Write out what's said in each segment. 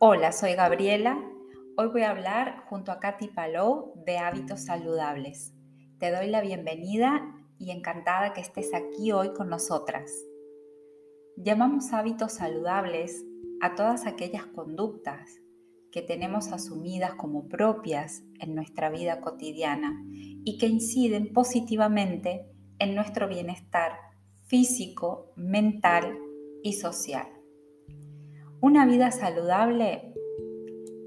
Hola, soy Gabriela. Hoy voy a hablar junto a Katy Palou de hábitos saludables. Te doy la bienvenida y encantada que estés aquí hoy con nosotras. Llamamos hábitos saludables a todas aquellas conductas que tenemos asumidas como propias en nuestra vida cotidiana y que inciden positivamente en nuestro bienestar físico, mental y social. Una vida saludable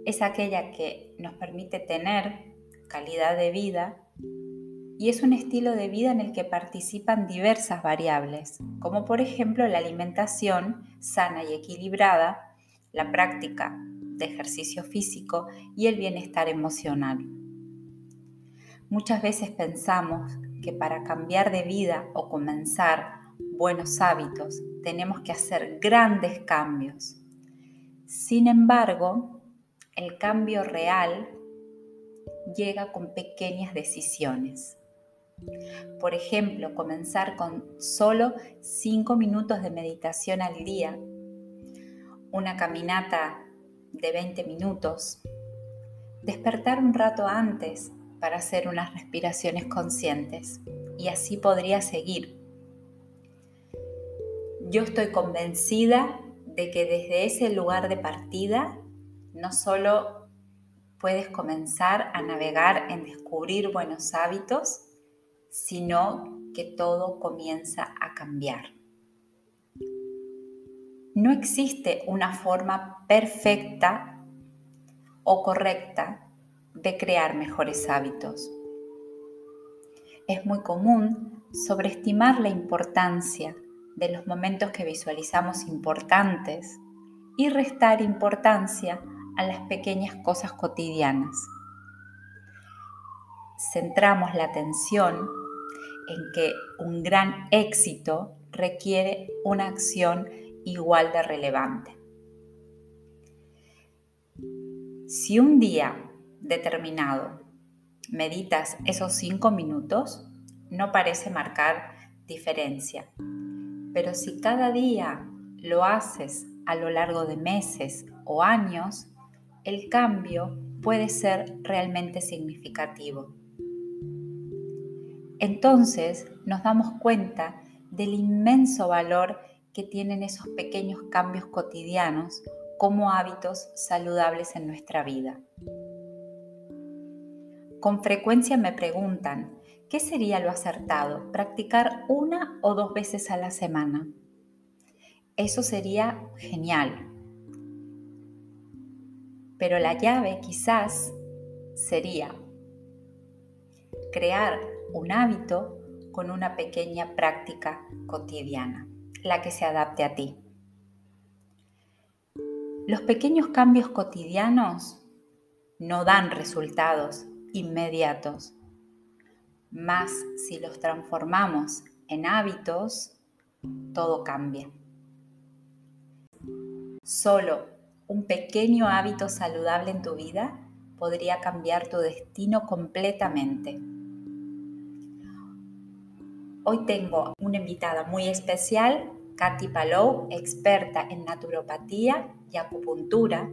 es aquella que nos permite tener calidad de vida y es un estilo de vida en el que participan diversas variables, como por ejemplo la alimentación sana y equilibrada, la práctica de ejercicio físico y el bienestar emocional. Muchas veces pensamos que para cambiar de vida o comenzar buenos hábitos tenemos que hacer grandes cambios sin embargo, el cambio real llega con pequeñas decisiones. Por ejemplo, comenzar con solo 5 minutos de meditación al día, una caminata de 20 minutos, despertar un rato antes para hacer unas respiraciones conscientes y así podría seguir. Yo estoy convencida de que desde ese lugar de partida no solo puedes comenzar a navegar en descubrir buenos hábitos, sino que todo comienza a cambiar. No existe una forma perfecta o correcta de crear mejores hábitos. Es muy común sobreestimar la importancia de los momentos que visualizamos importantes y restar importancia a las pequeñas cosas cotidianas. Centramos la atención en que un gran éxito requiere una acción igual de relevante. Si un día determinado meditas esos cinco minutos, no parece marcar diferencia, pero si cada día lo haces a lo largo de meses o años, el cambio puede ser realmente significativo. Entonces nos damos cuenta del inmenso valor que tienen esos pequeños cambios cotidianos como hábitos saludables en nuestra vida. Con frecuencia me preguntan, ¿Qué sería lo acertado? Practicar una o dos veces a la semana. Eso sería genial. Pero la llave quizás sería crear un hábito con una pequeña práctica cotidiana, la que se adapte a ti. Los pequeños cambios cotidianos no dan resultados inmediatos más si los transformamos en hábitos, todo cambia. Solo un pequeño hábito saludable en tu vida podría cambiar tu destino completamente. Hoy tengo una invitada muy especial, Katy Palou, experta en naturopatía y acupuntura.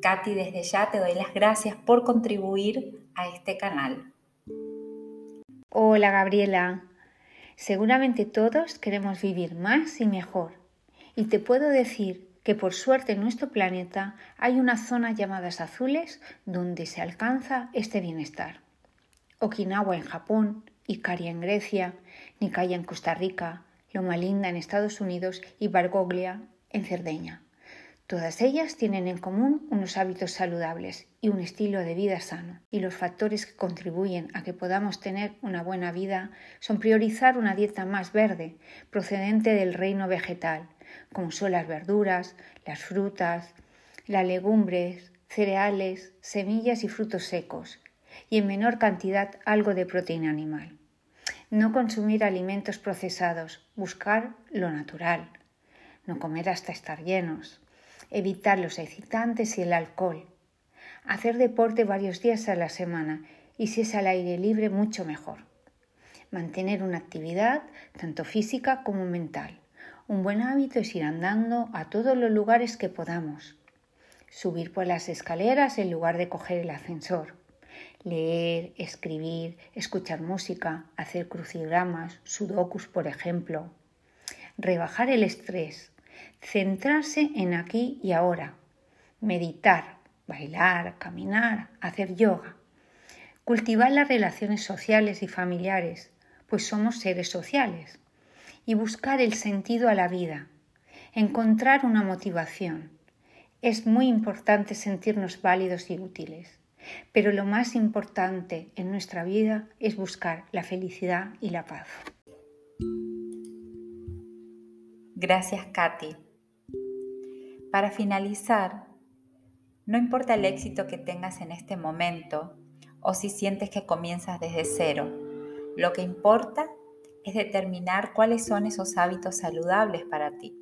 Katy, desde ya te doy las gracias por contribuir a este canal. Hola Gabriela. Seguramente todos queremos vivir más y mejor. Y te puedo decir que por suerte en nuestro planeta hay una zona llamadas azules donde se alcanza este bienestar. Okinawa en Japón, Ikaria en Grecia, Nikaya en Costa Rica, Loma Linda en Estados Unidos y Bargoglia en Cerdeña. Todas ellas tienen en común unos hábitos saludables y un estilo de vida sano. Y los factores que contribuyen a que podamos tener una buena vida son priorizar una dieta más verde, procedente del reino vegetal, como son las verduras, las frutas, las legumbres, cereales, semillas y frutos secos, y en menor cantidad algo de proteína animal. No consumir alimentos procesados, buscar lo natural, no comer hasta estar llenos, evitar los excitantes y el alcohol, hacer deporte varios días a la semana y si es al aire libre mucho mejor, mantener una actividad tanto física como mental. Un buen hábito es ir andando a todos los lugares que podamos, subir por las escaleras en lugar de coger el ascensor, leer, escribir, escuchar música, hacer crucigramas, sudokus, por ejemplo, rebajar el estrés, centrarse en aquí y ahora, meditar, bailar, caminar, hacer yoga, cultivar las relaciones sociales y familiares, pues somos seres sociales, y buscar el sentido a la vida, encontrar una motivación. Es muy importante sentirnos válidos y útiles, pero lo más importante en nuestra vida es buscar la felicidad y la paz. Gracias, Katy. Para finalizar, no importa el éxito que tengas en este momento o si sientes que comienzas desde cero, lo que importa es determinar cuáles son esos hábitos saludables para ti,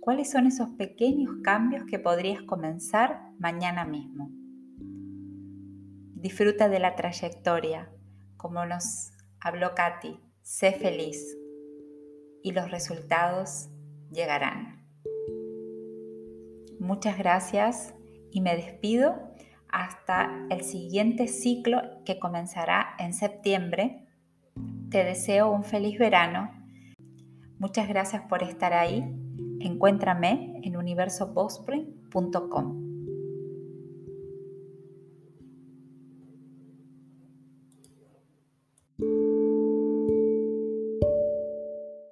cuáles son esos pequeños cambios que podrías comenzar mañana mismo. Disfruta de la trayectoria, como nos habló Katy, sé feliz y los resultados llegarán. Muchas gracias y me despido hasta el siguiente ciclo que comenzará en septiembre. Te deseo un feliz verano. Muchas gracias por estar ahí. Encuéntrame en universopospring.com.